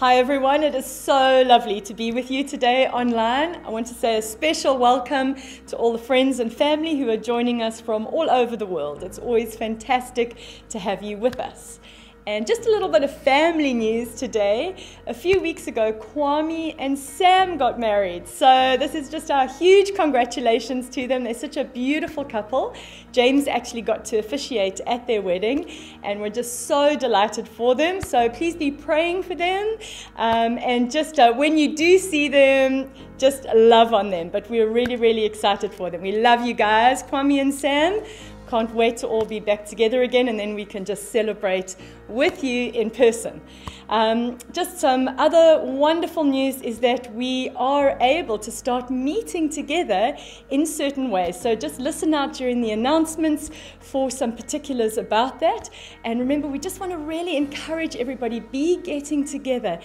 Hi, everyone. It is so lovely to be with you today online. I want to say a special welcome to all the friends and family who are joining us from all over the world. It's always fantastic to have you with us. And just a little bit of family news today. A few weeks ago, Kwame and Sam got married. So, this is just our huge congratulations to them. They're such a beautiful couple. James actually got to officiate at their wedding, and we're just so delighted for them. So, please be praying for them. Um, and just uh, when you do see them, just love on them. But we're really, really excited for them. We love you guys, Kwame and Sam. Can't wait to all be back together again, and then we can just celebrate with you in person. Um, just some other wonderful news is that we are able to start meeting together in certain ways. So just listen out during the announcements for some particulars about that. And remember, we just want to really encourage everybody be getting together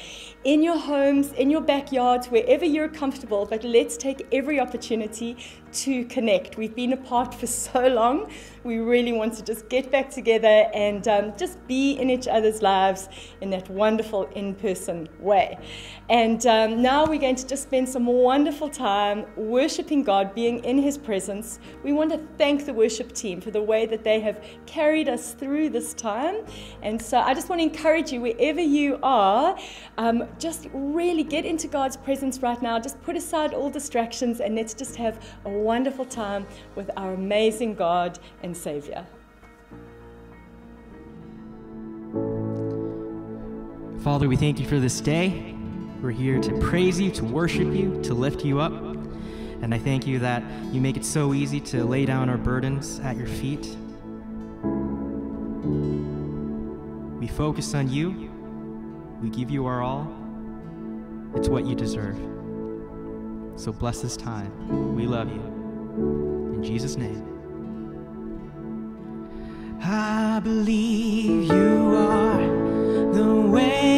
in your homes, in your backyards, wherever you're comfortable, but let's take every opportunity to connect. We've been apart for so long. We really want to just get back together and um, just be in each other's lives in that wonderful in person way. And um, now we're going to just spend some wonderful time worshiping God, being in His presence. We want to thank the worship team for the way that they have carried us through this time. And so I just want to encourage you, wherever you are, um, just really get into God's presence right now. Just put aside all distractions and let's just have a wonderful time with our amazing God and Savior. Father, we thank you for this day. We're here to praise you, to worship you, to lift you up. And I thank you that you make it so easy to lay down our burdens at your feet. We focus on you. We give you our all. It's what you deserve. So bless this time. We love you. In Jesus' name. I believe you are the way,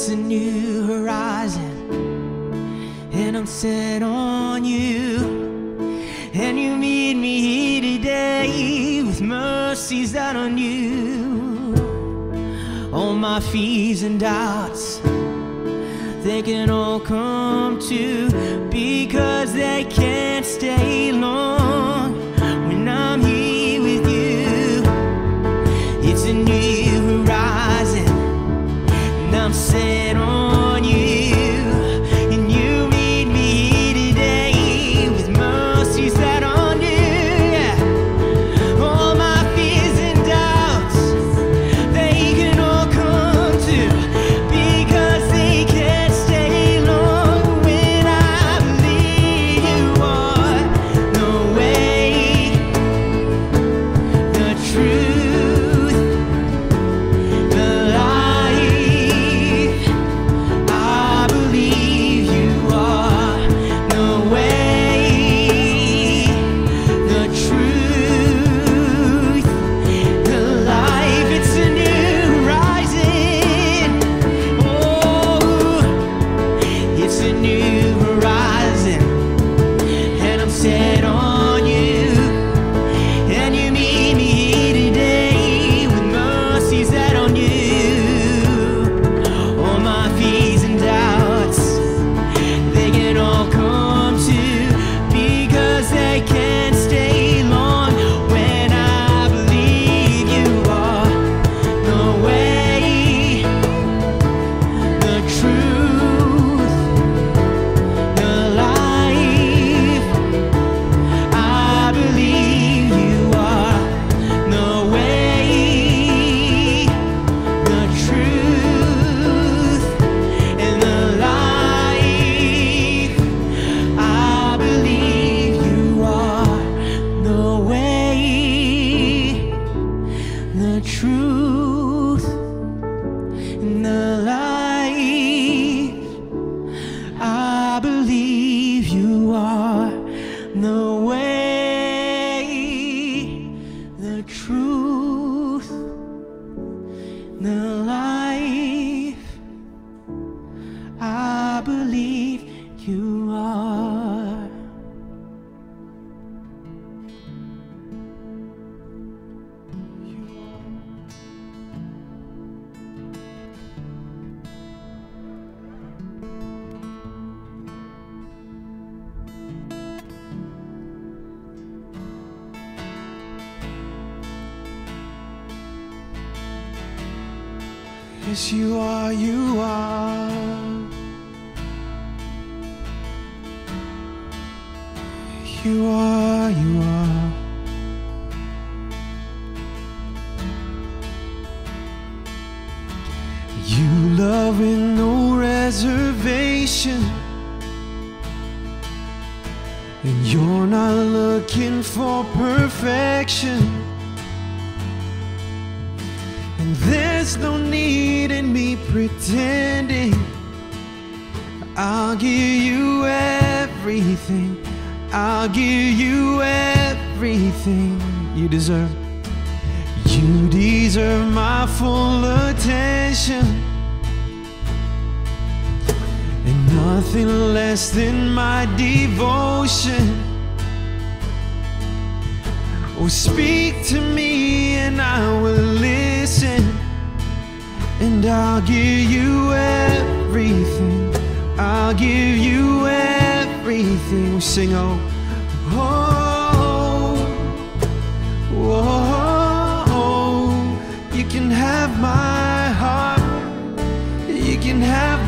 It's a new horizon, and I'm set on you. And you meet me here today with mercies that are new. All my fears and doubts, they can all come to because they can't stay long. Yes, you are, you are. You are. have my heart. You can have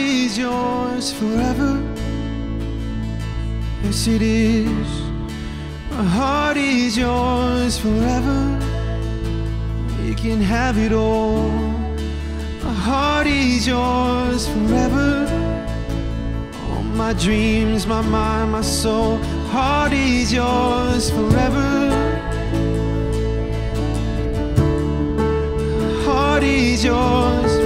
is yours forever. Yes, it is. My heart is yours forever. You can have it all. My heart is yours forever. All my dreams, my mind, my soul. Heart is yours forever. Heart is yours.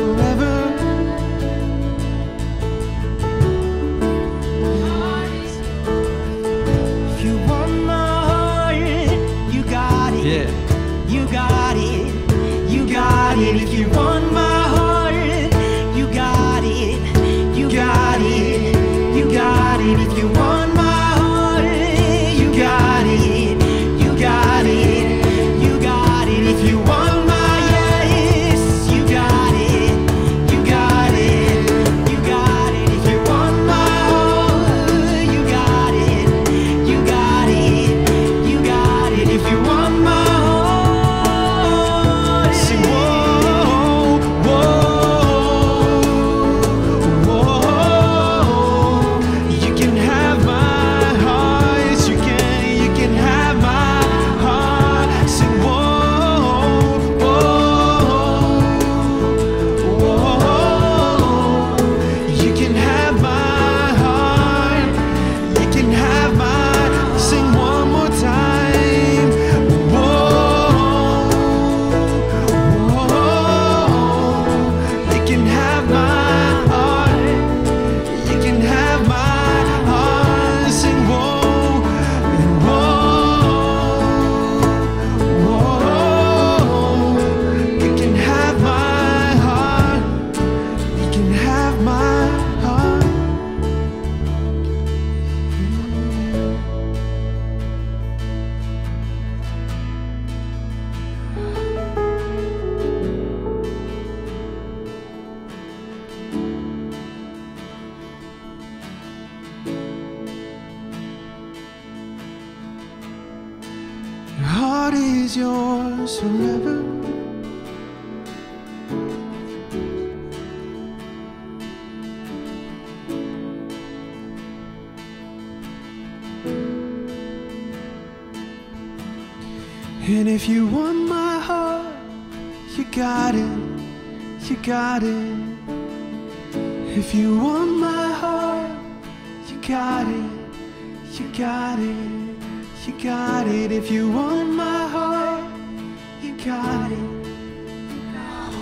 You got it, you got it. If you want my heart, you got it.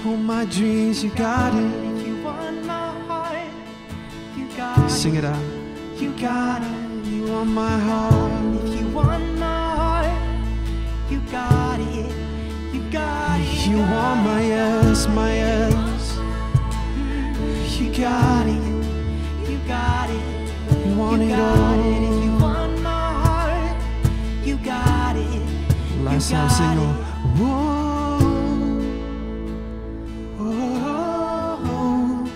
All my dreams, you got it. if you want my heart, you got it. Sing it out. You got it. You want my heart. If you want my heart, you got it. You got it. You want my yes, my yes. You got it. You got it. You want it got it. If you all. It. on. Whoa, whoa,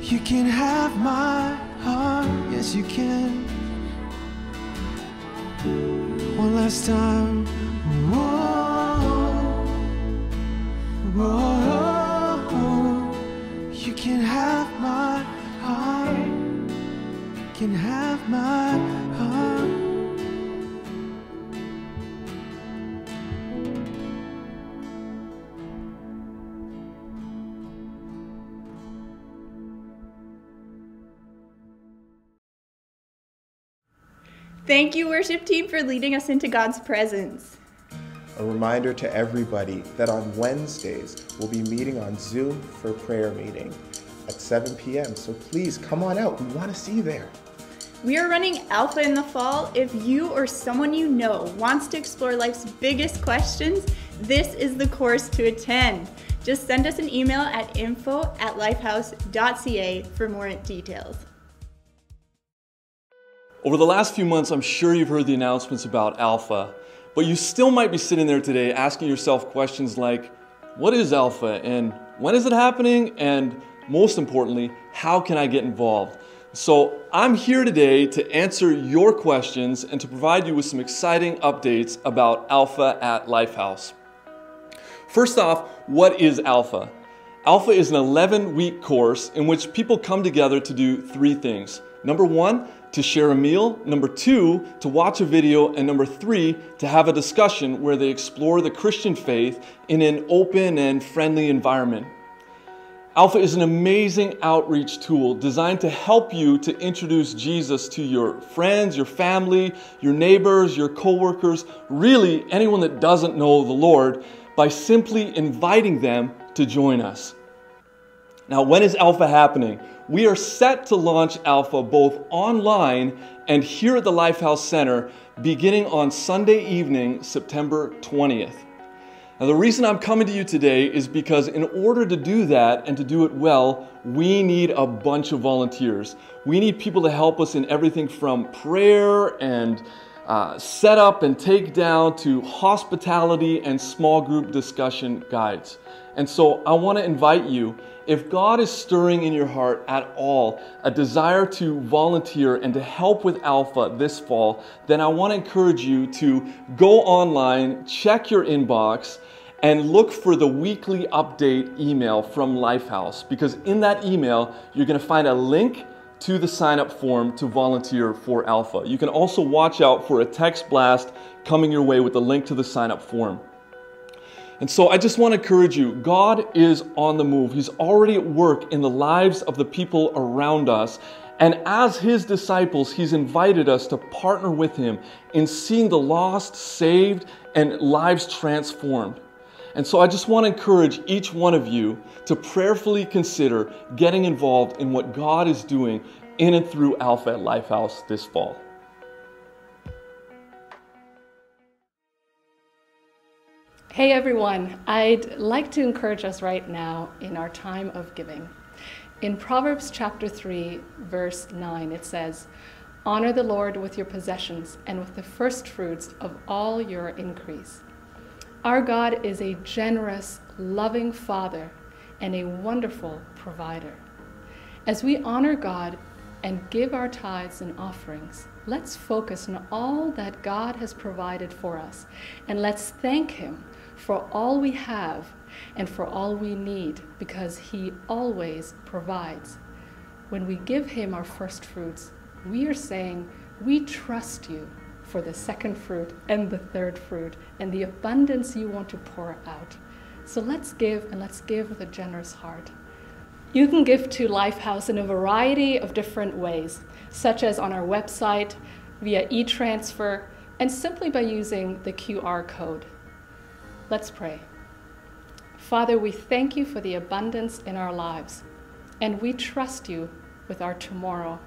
you can have my heart. Yes, you can. One last time. Whoa, oh, you can have my heart. You can have my Thank you, worship team, for leading us into God's presence. A reminder to everybody that on Wednesdays we'll be meeting on Zoom for prayer meeting at 7 p.m. So please come on out. We want to see you there. We are running Alpha in the fall. If you or someone you know wants to explore life's biggest questions, this is the course to attend. Just send us an email at info at lifehouse.ca for more details. Over the last few months, I'm sure you've heard the announcements about Alpha, but you still might be sitting there today asking yourself questions like what is Alpha and when is it happening? And most importantly, how can I get involved? So, I'm here today to answer your questions and to provide you with some exciting updates about Alpha at Lifehouse. First off, what is Alpha? Alpha is an 11 week course in which people come together to do three things. Number one, to share a meal, number two, to watch a video, and number three, to have a discussion where they explore the Christian faith in an open and friendly environment. Alpha is an amazing outreach tool designed to help you to introduce Jesus to your friends, your family, your neighbors, your coworkers, really anyone that doesn't know the Lord by simply inviting them to join us. Now, when is Alpha happening? We are set to launch Alpha both online and here at the Lifehouse Center beginning on Sunday evening, September 20th. Now, the reason I'm coming to you today is because in order to do that and to do it well, we need a bunch of volunteers. We need people to help us in everything from prayer and uh, set up and take down to hospitality and small group discussion guides. And so I want to invite you, if God is stirring in your heart at all a desire to volunteer and to help with Alpha this fall, then I want to encourage you to go online, check your inbox, and look for the weekly update email from Lifehouse because in that email, you're going to find a link to the sign up form to volunteer for Alpha. You can also watch out for a text blast coming your way with a link to the sign up form. And so I just want to encourage you God is on the move. He's already at work in the lives of the people around us. And as His disciples, He's invited us to partner with Him in seeing the lost saved and lives transformed. And so I just want to encourage each one of you to prayerfully consider getting involved in what God is doing in and through Alpha at Lifehouse this fall. Hey everyone, I'd like to encourage us right now in our time of giving. In Proverbs chapter 3, verse 9, it says, Honor the Lord with your possessions and with the first fruits of all your increase. Our God is a generous, loving Father and a wonderful provider. As we honor God and give our tithes and offerings, let's focus on all that God has provided for us and let's thank Him for all we have and for all we need because He always provides. When we give Him our first fruits, we are saying, We trust you for the second fruit and the third fruit and the abundance you want to pour out. So let's give and let's give with a generous heart. You can give to Lifehouse in a variety of different ways, such as on our website, via e transfer, and simply by using the QR code. Let's pray. Father, we thank you for the abundance in our lives, and we trust you with our tomorrow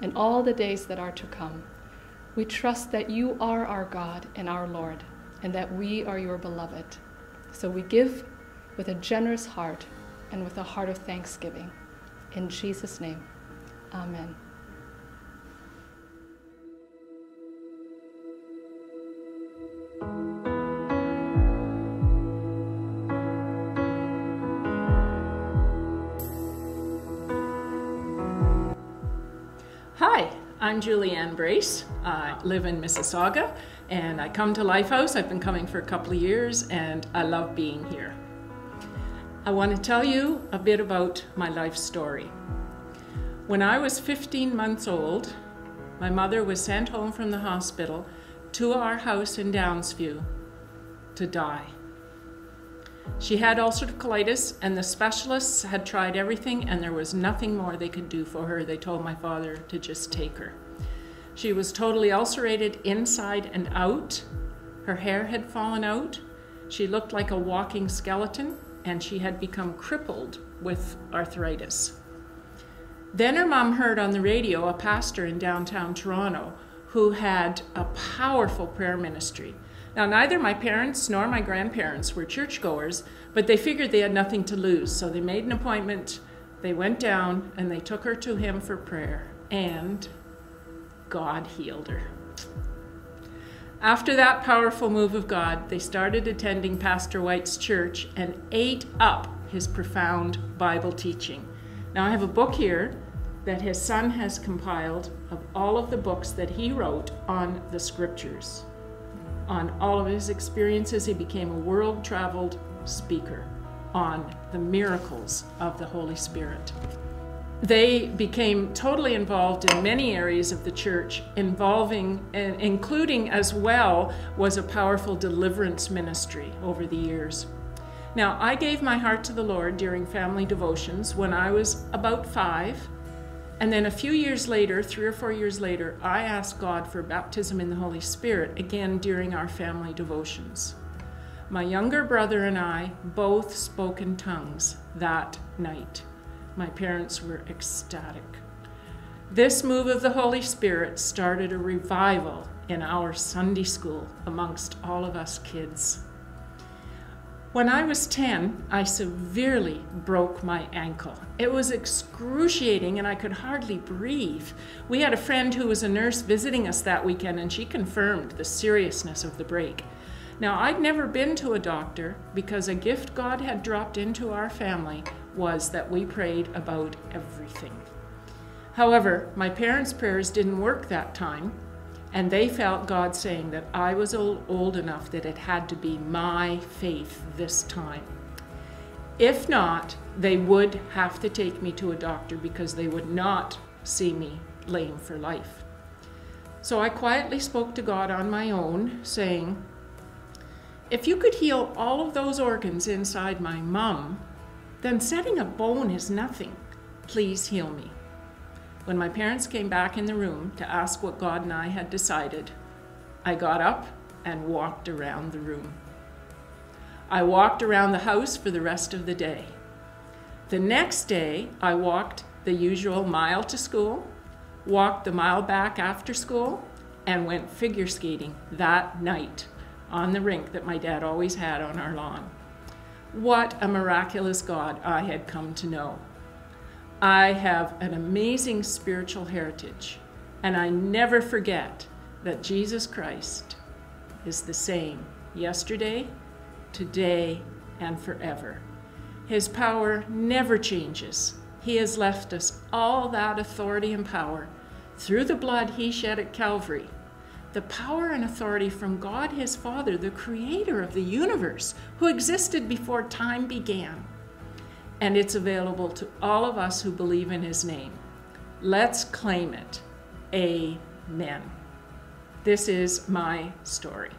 and all the days that are to come. We trust that you are our God and our Lord, and that we are your beloved. So we give with a generous heart and with a heart of thanksgiving. In Jesus' name, amen. Hi, I'm Julianne Brace. I live in Mississauga and I come to Lifehouse. I've been coming for a couple of years and I love being here. I want to tell you a bit about my life story. When I was 15 months old, my mother was sent home from the hospital to our house in Downsview to die. She had ulcerative colitis, and the specialists had tried everything, and there was nothing more they could do for her. They told my father to just take her. She was totally ulcerated inside and out. Her hair had fallen out. She looked like a walking skeleton, and she had become crippled with arthritis. Then her mom heard on the radio a pastor in downtown Toronto who had a powerful prayer ministry. Now, neither my parents nor my grandparents were churchgoers, but they figured they had nothing to lose. So they made an appointment, they went down, and they took her to him for prayer. And God healed her. After that powerful move of God, they started attending Pastor White's church and ate up his profound Bible teaching. Now, I have a book here that his son has compiled of all of the books that he wrote on the scriptures on all of his experiences. He became a world traveled speaker on the miracles of the Holy Spirit. they became totally involved in many areas of the church, involving, and including as well, was a powerful deliverance ministry over the years. Now, I gave my heart to the Lord during family devotions when I was about five. And then a few years later, three or four years later, I asked God for baptism in the Holy Spirit again during our family devotions. My younger brother and I both spoke in tongues that night. My parents were ecstatic. This move of the Holy Spirit started a revival in our Sunday school amongst all of us kids. When I was 10, I severely broke my ankle. It was excruciating and I could hardly breathe. We had a friend who was a nurse visiting us that weekend and she confirmed the seriousness of the break. Now, I'd never been to a doctor because a gift God had dropped into our family was that we prayed about everything. However, my parents' prayers didn't work that time, and they felt God saying that I was old enough that it had to be my faith this time. If not, they would have to take me to a doctor because they would not see me lame for life. So I quietly spoke to God on my own, saying, If you could heal all of those organs inside my mum, then setting a bone is nothing. Please heal me. When my parents came back in the room to ask what God and I had decided, I got up and walked around the room. I walked around the house for the rest of the day. The next day, I walked the usual mile to school, walked the mile back after school, and went figure skating that night on the rink that my dad always had on our lawn. What a miraculous God I had come to know. I have an amazing spiritual heritage, and I never forget that Jesus Christ is the same yesterday, today, and forever. His power never changes. He has left us all that authority and power through the blood he shed at Calvary the power and authority from God his Father, the creator of the universe, who existed before time began. And it's available to all of us who believe in his name. Let's claim it. Amen. This is my story.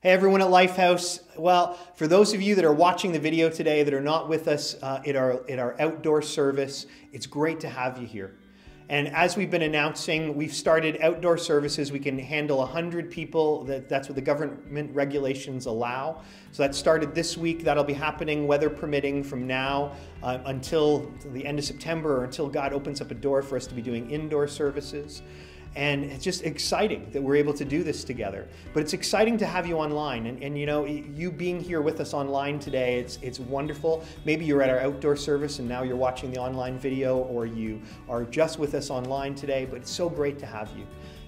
Hey everyone at Lifehouse. Well, for those of you that are watching the video today that are not with us uh, at, our, at our outdoor service, it's great to have you here. And as we've been announcing, we've started outdoor services. We can handle 100 people. That's what the government regulations allow. So that started this week. That'll be happening, weather permitting, from now uh, until the end of September or until God opens up a door for us to be doing indoor services. And it's just exciting that we're able to do this together. But it's exciting to have you online. And, and you know, you being here with us online today, it's, it's wonderful. Maybe you're at our outdoor service and now you're watching the online video, or you are just with us online today, but it's so great to have you.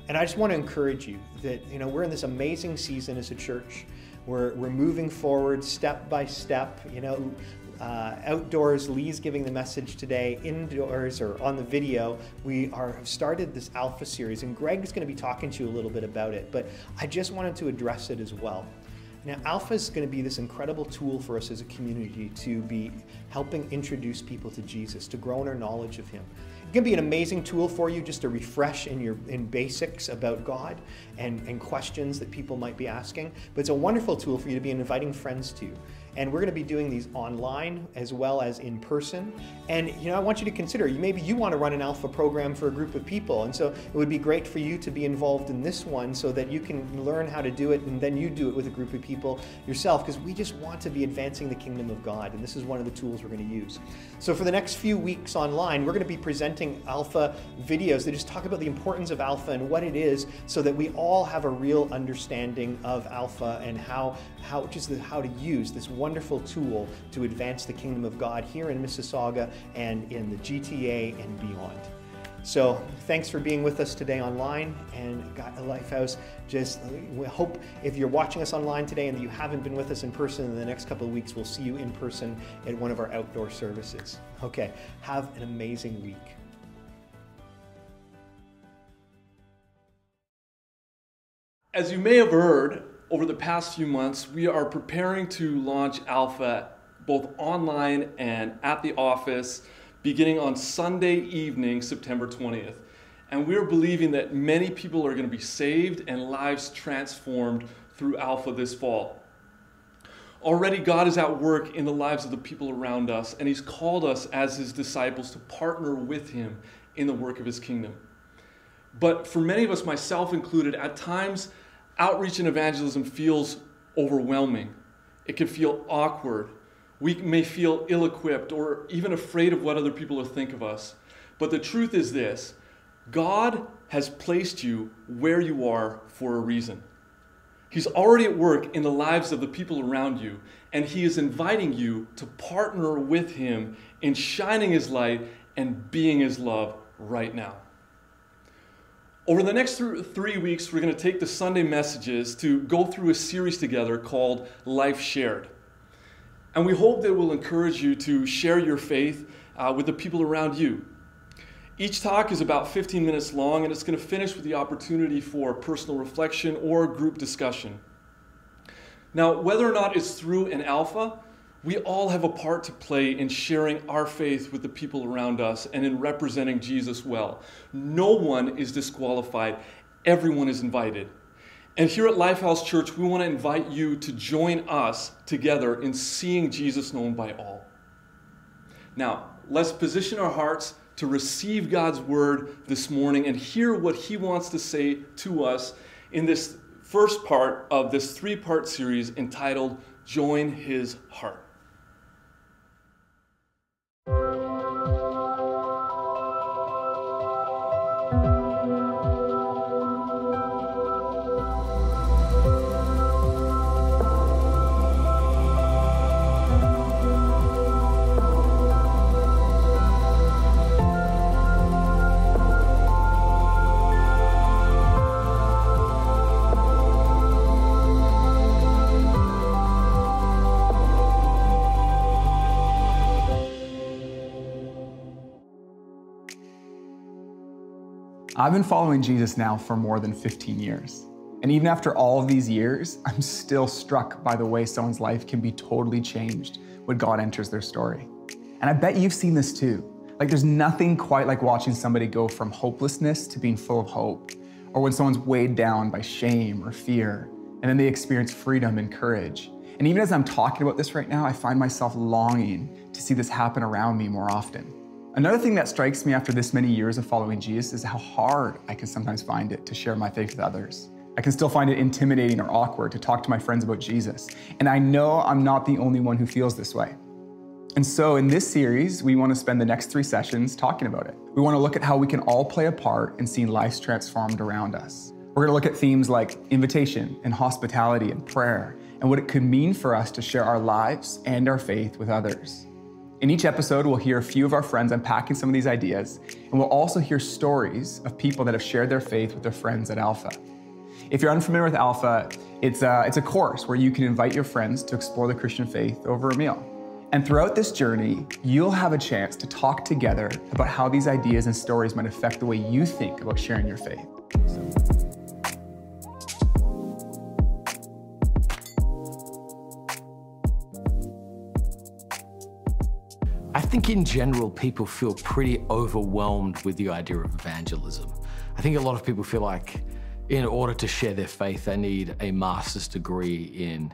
And I just want to encourage you that, you know, we're in this amazing season as a church. We're, we're moving forward step by step. You know, uh, outdoors, Lee's giving the message today. Indoors or on the video, we are have started this Alpha series, and Greg's going to be talking to you a little bit about it. But I just wanted to address it as well. Now, Alpha is going to be this incredible tool for us as a community to be helping introduce people to Jesus, to grow in our knowledge of Him. It can be an amazing tool for you just to refresh in your in basics about God and, and questions that people might be asking. But it's a wonderful tool for you to be inviting friends to. And we're going to be doing these online as well as in person. And you know, I want you to consider maybe you want to run an alpha program for a group of people. And so it would be great for you to be involved in this one so that you can learn how to do it and then you do it with a group of people yourself because we just want to be advancing the kingdom of God. And this is one of the tools we're going to use. So for the next few weeks online, we're going to be presenting alpha videos that just talk about the importance of alpha and what it is so that we all have a real understanding of alpha and how, how just the, how to use this wonderful tool to advance the kingdom of God here in Mississauga and in the GTA and beyond. So thanks for being with us today online and God uh, Lifehouse. Just uh, we hope if you're watching us online today and you haven't been with us in person in the next couple of weeks, we'll see you in person at one of our outdoor services. Okay, have an amazing week. As you may have heard, over the past few months, we are preparing to launch Alpha both online and at the office, beginning on Sunday evening, September 20th. And we're believing that many people are going to be saved and lives transformed through Alpha this fall. Already, God is at work in the lives of the people around us, and He's called us as His disciples to partner with Him in the work of His kingdom. But for many of us, myself included, at times outreach and evangelism feels overwhelming. It can feel awkward. We may feel ill equipped or even afraid of what other people will think of us. But the truth is this God has placed you where you are for a reason. He's already at work in the lives of the people around you, and He is inviting you to partner with Him in shining His light and being His love right now. Over the next th- three weeks, we're going to take the Sunday messages to go through a series together called Life Shared. And we hope that it will encourage you to share your faith uh, with the people around you. Each talk is about 15 minutes long, and it's going to finish with the opportunity for personal reflection or group discussion. Now, whether or not it's through an alpha, we all have a part to play in sharing our faith with the people around us and in representing Jesus well. No one is disqualified, everyone is invited. And here at Lifehouse Church, we want to invite you to join us together in seeing Jesus known by all. Now, let's position our hearts to receive God's word this morning and hear what He wants to say to us in this first part of this three part series entitled Join His Heart. I've been following Jesus now for more than 15 years. And even after all of these years, I'm still struck by the way someone's life can be totally changed when God enters their story. And I bet you've seen this too. Like, there's nothing quite like watching somebody go from hopelessness to being full of hope, or when someone's weighed down by shame or fear, and then they experience freedom and courage. And even as I'm talking about this right now, I find myself longing to see this happen around me more often. Another thing that strikes me after this many years of following Jesus is how hard I can sometimes find it to share my faith with others. I can still find it intimidating or awkward to talk to my friends about Jesus. And I know I'm not the only one who feels this way. And so, in this series, we want to spend the next three sessions talking about it. We want to look at how we can all play a part in seeing lives transformed around us. We're going to look at themes like invitation and hospitality and prayer and what it could mean for us to share our lives and our faith with others. In each episode, we'll hear a few of our friends unpacking some of these ideas, and we'll also hear stories of people that have shared their faith with their friends at Alpha. If you're unfamiliar with Alpha, it's a, it's a course where you can invite your friends to explore the Christian faith over a meal. And throughout this journey, you'll have a chance to talk together about how these ideas and stories might affect the way you think about sharing your faith. Think in general, people feel pretty overwhelmed with the idea of evangelism. I think a lot of people feel like in order to share their faith, they need a master's degree in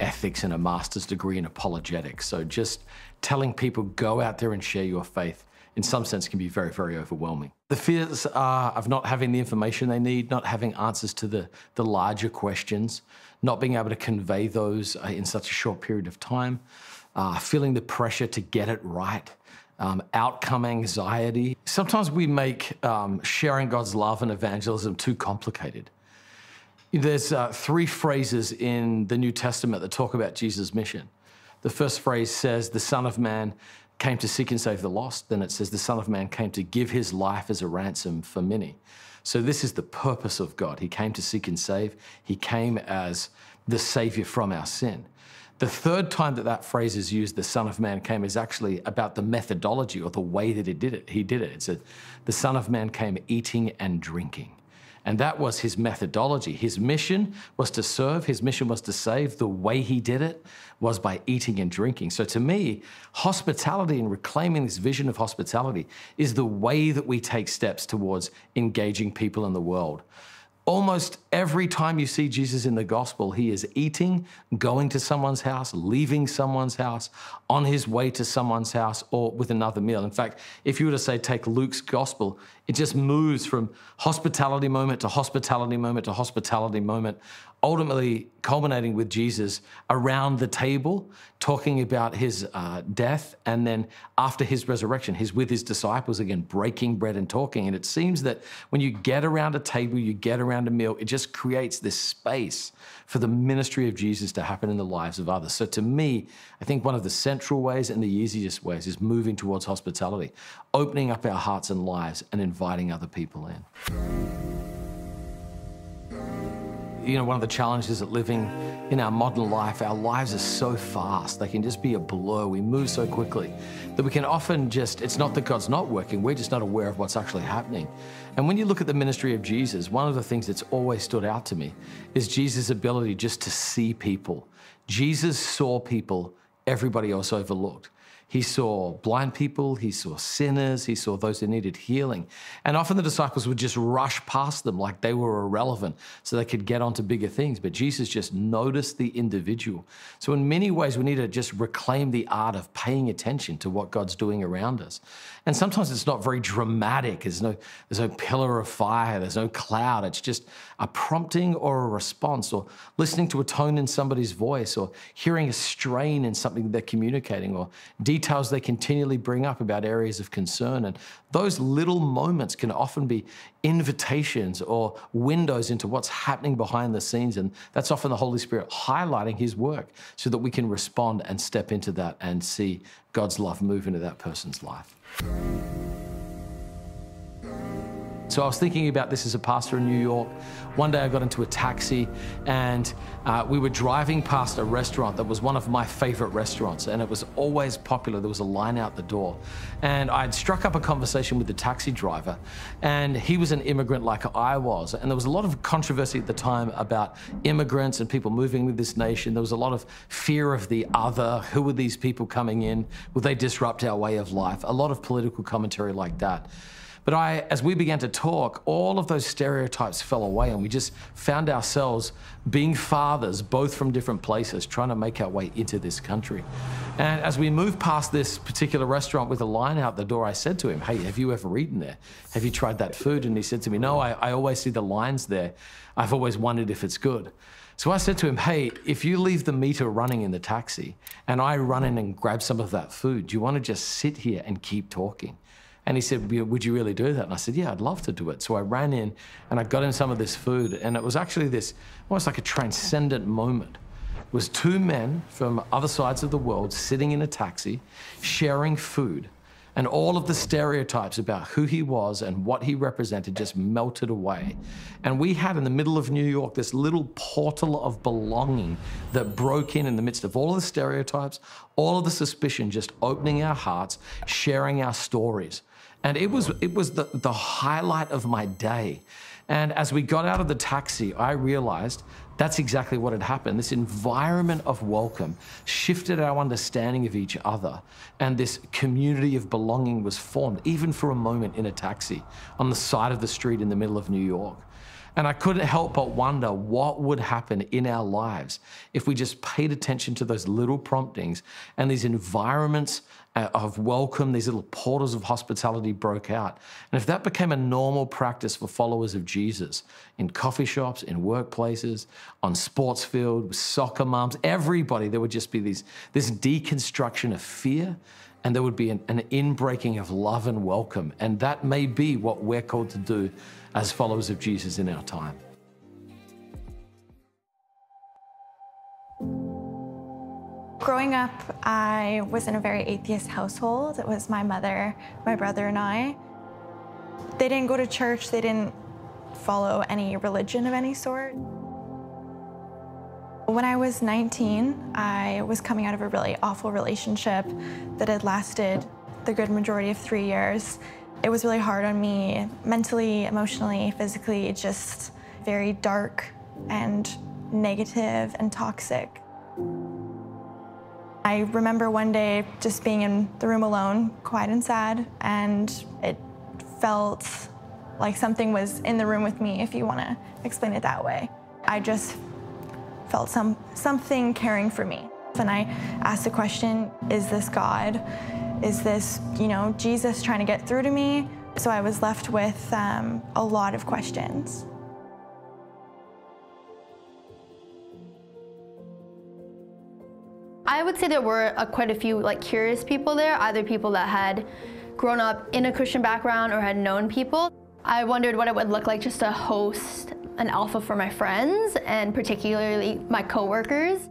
ethics and a master's degree in apologetics. So just telling people, go out there and share your faith, in some sense can be very, very overwhelming. The fears are of not having the information they need, not having answers to the, the larger questions, not being able to convey those uh, in such a short period of time uh, feeling the pressure to get it right, um, outcome anxiety. Sometimes we make um, sharing God's love and evangelism too complicated. There's uh, three phrases in the New Testament that talk about Jesus' mission. The first phrase says, The Son of Man came to seek and save the lost. Then it says, The Son of Man came to give his life as a ransom for many. So, this is the purpose of God. He came to seek and save, He came as the Savior from our sin. The third time that that phrase is used, the Son of Man came, is actually about the methodology or the way that he did it. He did it. It said, the Son of Man came eating and drinking. And that was his methodology. His mission was to serve, his mission was to save. The way he did it was by eating and drinking. So to me, hospitality and reclaiming this vision of hospitality is the way that we take steps towards engaging people in the world. Almost every time you see Jesus in the gospel, he is eating, going to someone's house, leaving someone's house, on his way to someone's house, or with another meal. In fact, if you were to say, take Luke's gospel, it just moves from hospitality moment to hospitality moment to hospitality moment, ultimately culminating with Jesus around the table, talking about his uh, death, and then after his resurrection, he's with his disciples again, breaking bread and talking. And it seems that when you get around a table, you get around a meal, it just creates this space for the ministry of Jesus to happen in the lives of others. So to me, I think one of the central ways and the easiest ways is moving towards hospitality, opening up our hearts and lives and inviting other people in you know, one of the challenges of living in our modern life, our lives are so fast. They can just be a blur. We move so quickly that we can often just, it's not that God's not working, we're just not aware of what's actually happening. And when you look at the ministry of Jesus, one of the things that's always stood out to me is Jesus' ability just to see people. Jesus saw people everybody else overlooked. He saw blind people, he saw sinners, he saw those who needed healing. And often the disciples would just rush past them like they were irrelevant so they could get on to bigger things. But Jesus just noticed the individual. So, in many ways, we need to just reclaim the art of paying attention to what God's doing around us. And sometimes it's not very dramatic. There's no, there's no pillar of fire, there's no cloud. It's just a prompting or a response, or listening to a tone in somebody's voice, or hearing a strain in something they're communicating, or details they continually bring up about areas of concern. And those little moments can often be invitations or windows into what's happening behind the scenes. And that's often the Holy Spirit highlighting His work so that we can respond and step into that and see God's love move into that person's life. So I was thinking about this as a pastor in New York. One day I got into a taxi and uh, we were driving past a restaurant that was one of my favorite restaurants and it was always popular. There was a line out the door. And I'd struck up a conversation with the taxi driver and he was an immigrant like I was. And there was a lot of controversy at the time about immigrants and people moving with this nation. There was a lot of fear of the other. Who were these people coming in? Would they disrupt our way of life? A lot of political commentary like that. But I, as we began to talk, all of those stereotypes fell away, and we just found ourselves being fathers, both from different places, trying to make our way into this country. And as we moved past this particular restaurant with a line out the door, I said to him, Hey, have you ever eaten there? Have you tried that food? And he said to me, No, I, I always see the lines there. I've always wondered if it's good. So I said to him, Hey, if you leave the meter running in the taxi and I run in and grab some of that food, do you want to just sit here and keep talking? And he said, Would you really do that? And I said, Yeah, I'd love to do it. So I ran in and I got him some of this food. And it was actually this almost like a transcendent moment. It was two men from other sides of the world sitting in a taxi, sharing food. And all of the stereotypes about who he was and what he represented just melted away. And we had in the middle of New York this little portal of belonging that broke in in the midst of all of the stereotypes, all of the suspicion, just opening our hearts, sharing our stories. And it was, it was the, the highlight of my day. And as we got out of the taxi, I realized that's exactly what had happened. This environment of welcome shifted our understanding of each other, and this community of belonging was formed, even for a moment in a taxi on the side of the street in the middle of New York. And I couldn't help but wonder what would happen in our lives if we just paid attention to those little promptings and these environments Uh, of welcome, these little portals of hospitality broke out. And if that became a normal practice for followers of Jesus in coffee shops, in workplaces, on sports field, with soccer moms, everybody, there would just be these, this deconstruction of fear and there would be an, an inbreaking of love and welcome. And that may be what we're called to do as followers of Jesus in our time. Growing up, I was in a very atheist household. It was my mother, my brother, and I. They didn't go to church, they didn't follow any religion of any sort. When I was 19, I was coming out of a really awful relationship that had lasted the good majority of three years. It was really hard on me mentally, emotionally, physically, just very dark and negative and toxic. I remember one day just being in the room alone, quiet and sad, and it felt like something was in the room with me, if you want to explain it that way. I just felt some something caring for me. And I asked the question, is this God? Is this, you know, Jesus trying to get through to me? So I was left with um, a lot of questions. I would say there were uh, quite a few like curious people there, either people that had grown up in a Christian background or had known people. I wondered what it would look like just to host an alpha for my friends and particularly my coworkers.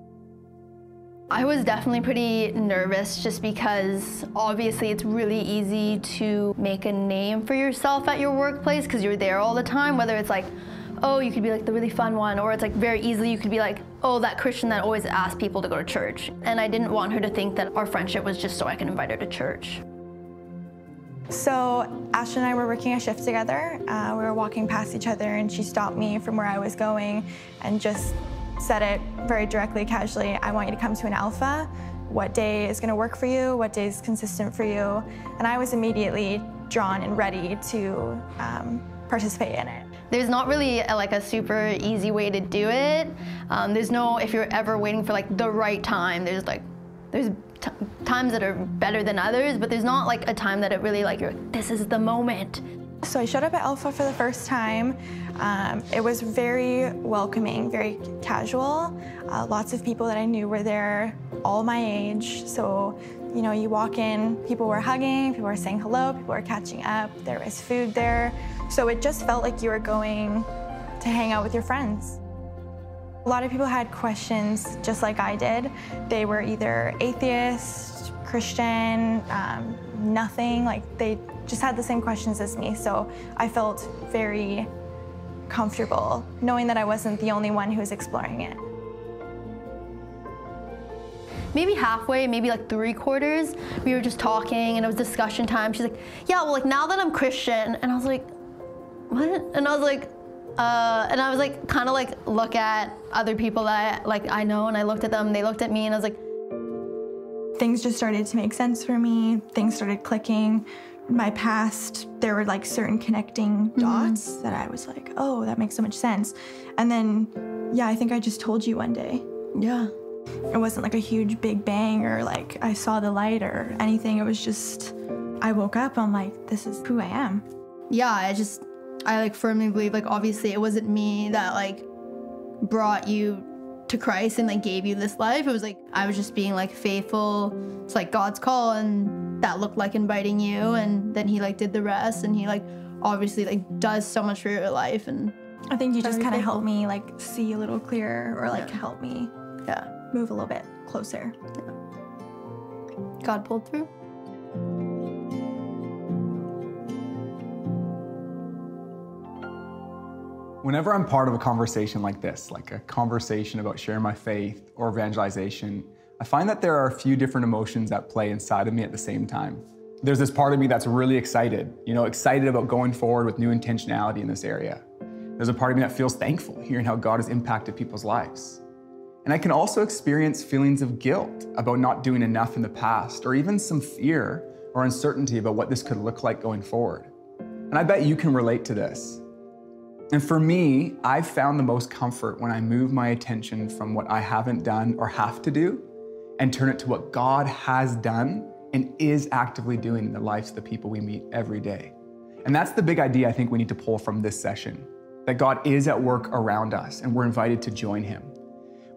I was definitely pretty nervous just because obviously it's really easy to make a name for yourself at your workplace because you're there all the time, whether it's like, oh, you could be like the really fun one, or it's like very easily you could be like, oh, that Christian that always asks people to go to church. And I didn't want her to think that our friendship was just so I could invite her to church. So Ashton and I were working a shift together. Uh, we were walking past each other and she stopped me from where I was going and just said it very directly, casually, I want you to come to an alpha. What day is gonna work for you? What day is consistent for you? And I was immediately drawn and ready to um, participate in it. There's not really a, like a super easy way to do it. Um, there's no, if you're ever waiting for like the right time, there's like, there's times that are better than others, but there's not like a time that it really like, you're this is the moment. So I showed up at Alpha for the first time. Um, it was very welcoming, very casual. Uh, lots of people that I knew were there, all my age. So, you know, you walk in, people were hugging, people were saying hello, people were catching up, there was food there. So it just felt like you were going to hang out with your friends. A lot of people had questions just like I did. They were either atheist, Christian, um, nothing, like they just had the same questions as me. So I felt very comfortable knowing that I wasn't the only one who was exploring it. Maybe halfway, maybe like three quarters, we were just talking and it was discussion time. She's like, yeah, well, like now that I'm Christian, and I was like, what? And I was like, uh, and I was like, kind of like look at other people that I, like I know, and I looked at them, they looked at me, and I was like, things just started to make sense for me. Things started clicking my past, there were like certain connecting mm-hmm. dots that I was like, oh, that makes so much sense. And then, yeah, I think I just told you one day. Yeah. It wasn't like a huge big bang or like I saw the light or anything. It was just, I woke up, I'm like, this is who I am. Yeah, I just, I like firmly believe, like, obviously it wasn't me that like brought you to Christ and like gave you this life. It was like I was just being like faithful. It's like God's call and that looked like inviting you and then he like did the rest and he like obviously like does so much for your life and I think you just kind of helped me like see a little clearer or like yeah. help me yeah move a little bit closer. God pulled through. Whenever I'm part of a conversation like this, like a conversation about sharing my faith or evangelization, I find that there are a few different emotions that play inside of me at the same time. There's this part of me that's really excited, you know, excited about going forward with new intentionality in this area. There's a part of me that feels thankful hearing how God has impacted people's lives. And I can also experience feelings of guilt about not doing enough in the past, or even some fear or uncertainty about what this could look like going forward. And I bet you can relate to this. And for me, I've found the most comfort when I move my attention from what I haven't done or have to do and turn it to what God has done and is actively doing in the lives of the people we meet every day. And that's the big idea I think we need to pull from this session that God is at work around us and we're invited to join Him.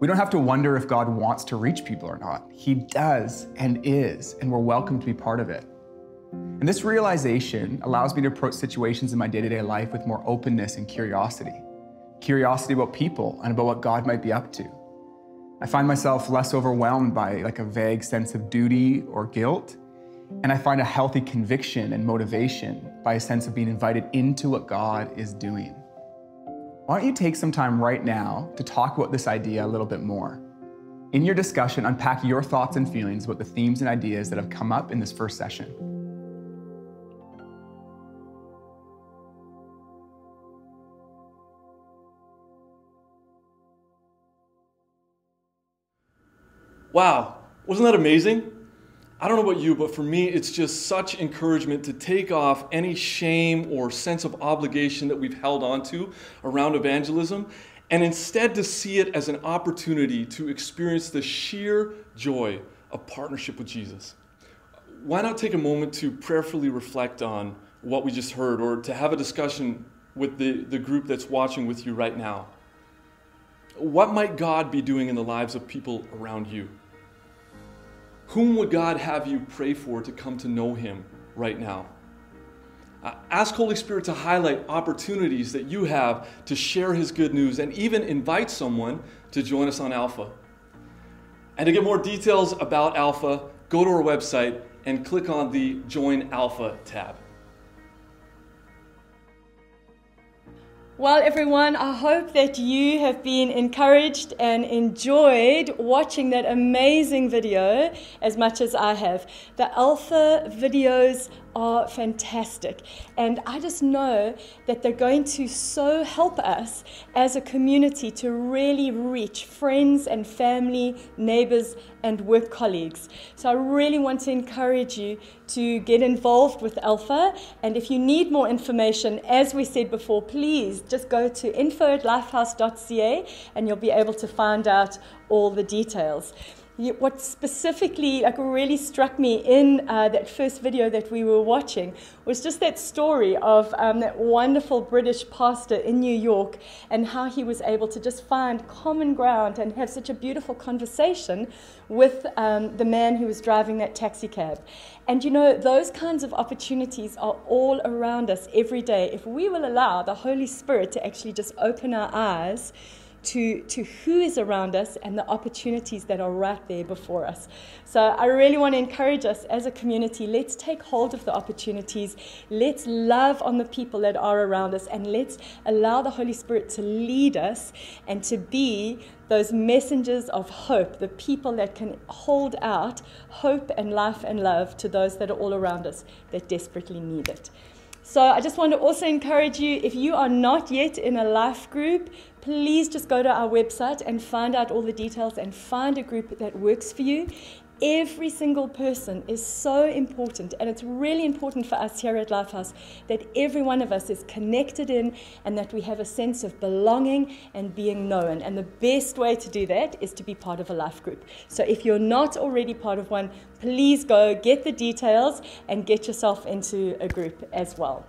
We don't have to wonder if God wants to reach people or not. He does and is, and we're welcome to be part of it. And this realization allows me to approach situations in my day to day life with more openness and curiosity curiosity about people and about what God might be up to. I find myself less overwhelmed by like a vague sense of duty or guilt. And I find a healthy conviction and motivation by a sense of being invited into what God is doing. Why don't you take some time right now to talk about this idea a little bit more? In your discussion, unpack your thoughts and feelings about the themes and ideas that have come up in this first session. Wow, wasn't that amazing? I don't know about you, but for me, it's just such encouragement to take off any shame or sense of obligation that we've held onto around evangelism and instead to see it as an opportunity to experience the sheer joy of partnership with Jesus. Why not take a moment to prayerfully reflect on what we just heard or to have a discussion with the, the group that's watching with you right now? What might God be doing in the lives of people around you? Whom would God have you pray for to come to know Him right now? Uh, ask Holy Spirit to highlight opportunities that you have to share His good news and even invite someone to join us on Alpha. And to get more details about Alpha, go to our website and click on the Join Alpha tab. Well, everyone, I hope that you have been encouraged and enjoyed watching that amazing video as much as I have. The Alpha videos are fantastic. And I just know that they're going to so help us as a community to really reach friends and family, neighbors, and work colleagues. So I really want to encourage you to get involved with Alpha. And if you need more information, as we said before, please just go to info at lifehouse.ca and you'll be able to find out all the details what specifically like really struck me in uh, that first video that we were watching was just that story of um, that wonderful British pastor in New York and how he was able to just find common ground and have such a beautiful conversation with um, the man who was driving that taxi cab. And you know, those kinds of opportunities are all around us every day if we will allow the Holy Spirit to actually just open our eyes to, to who is around us and the opportunities that are right there before us. So I really want to encourage us as a community let's take hold of the opportunities, let's love on the people that are around us, and let's allow the Holy Spirit to lead us and to be those messengers of hope, the people that can hold out hope and life and love to those that are all around us that desperately need it. So I just want to also encourage you if you are not yet in a life group, please just go to our website and find out all the details and find a group that works for you. Every single person is so important, and it's really important for us here at Lifehouse that every one of us is connected in and that we have a sense of belonging and being known. And the best way to do that is to be part of a life group. So if you're not already part of one, please go get the details and get yourself into a group as well.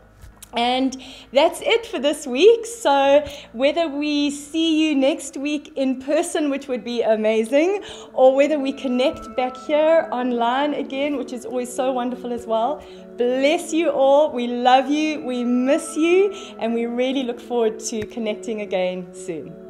And that's it for this week. So, whether we see you next week in person, which would be amazing, or whether we connect back here online again, which is always so wonderful as well, bless you all. We love you, we miss you, and we really look forward to connecting again soon.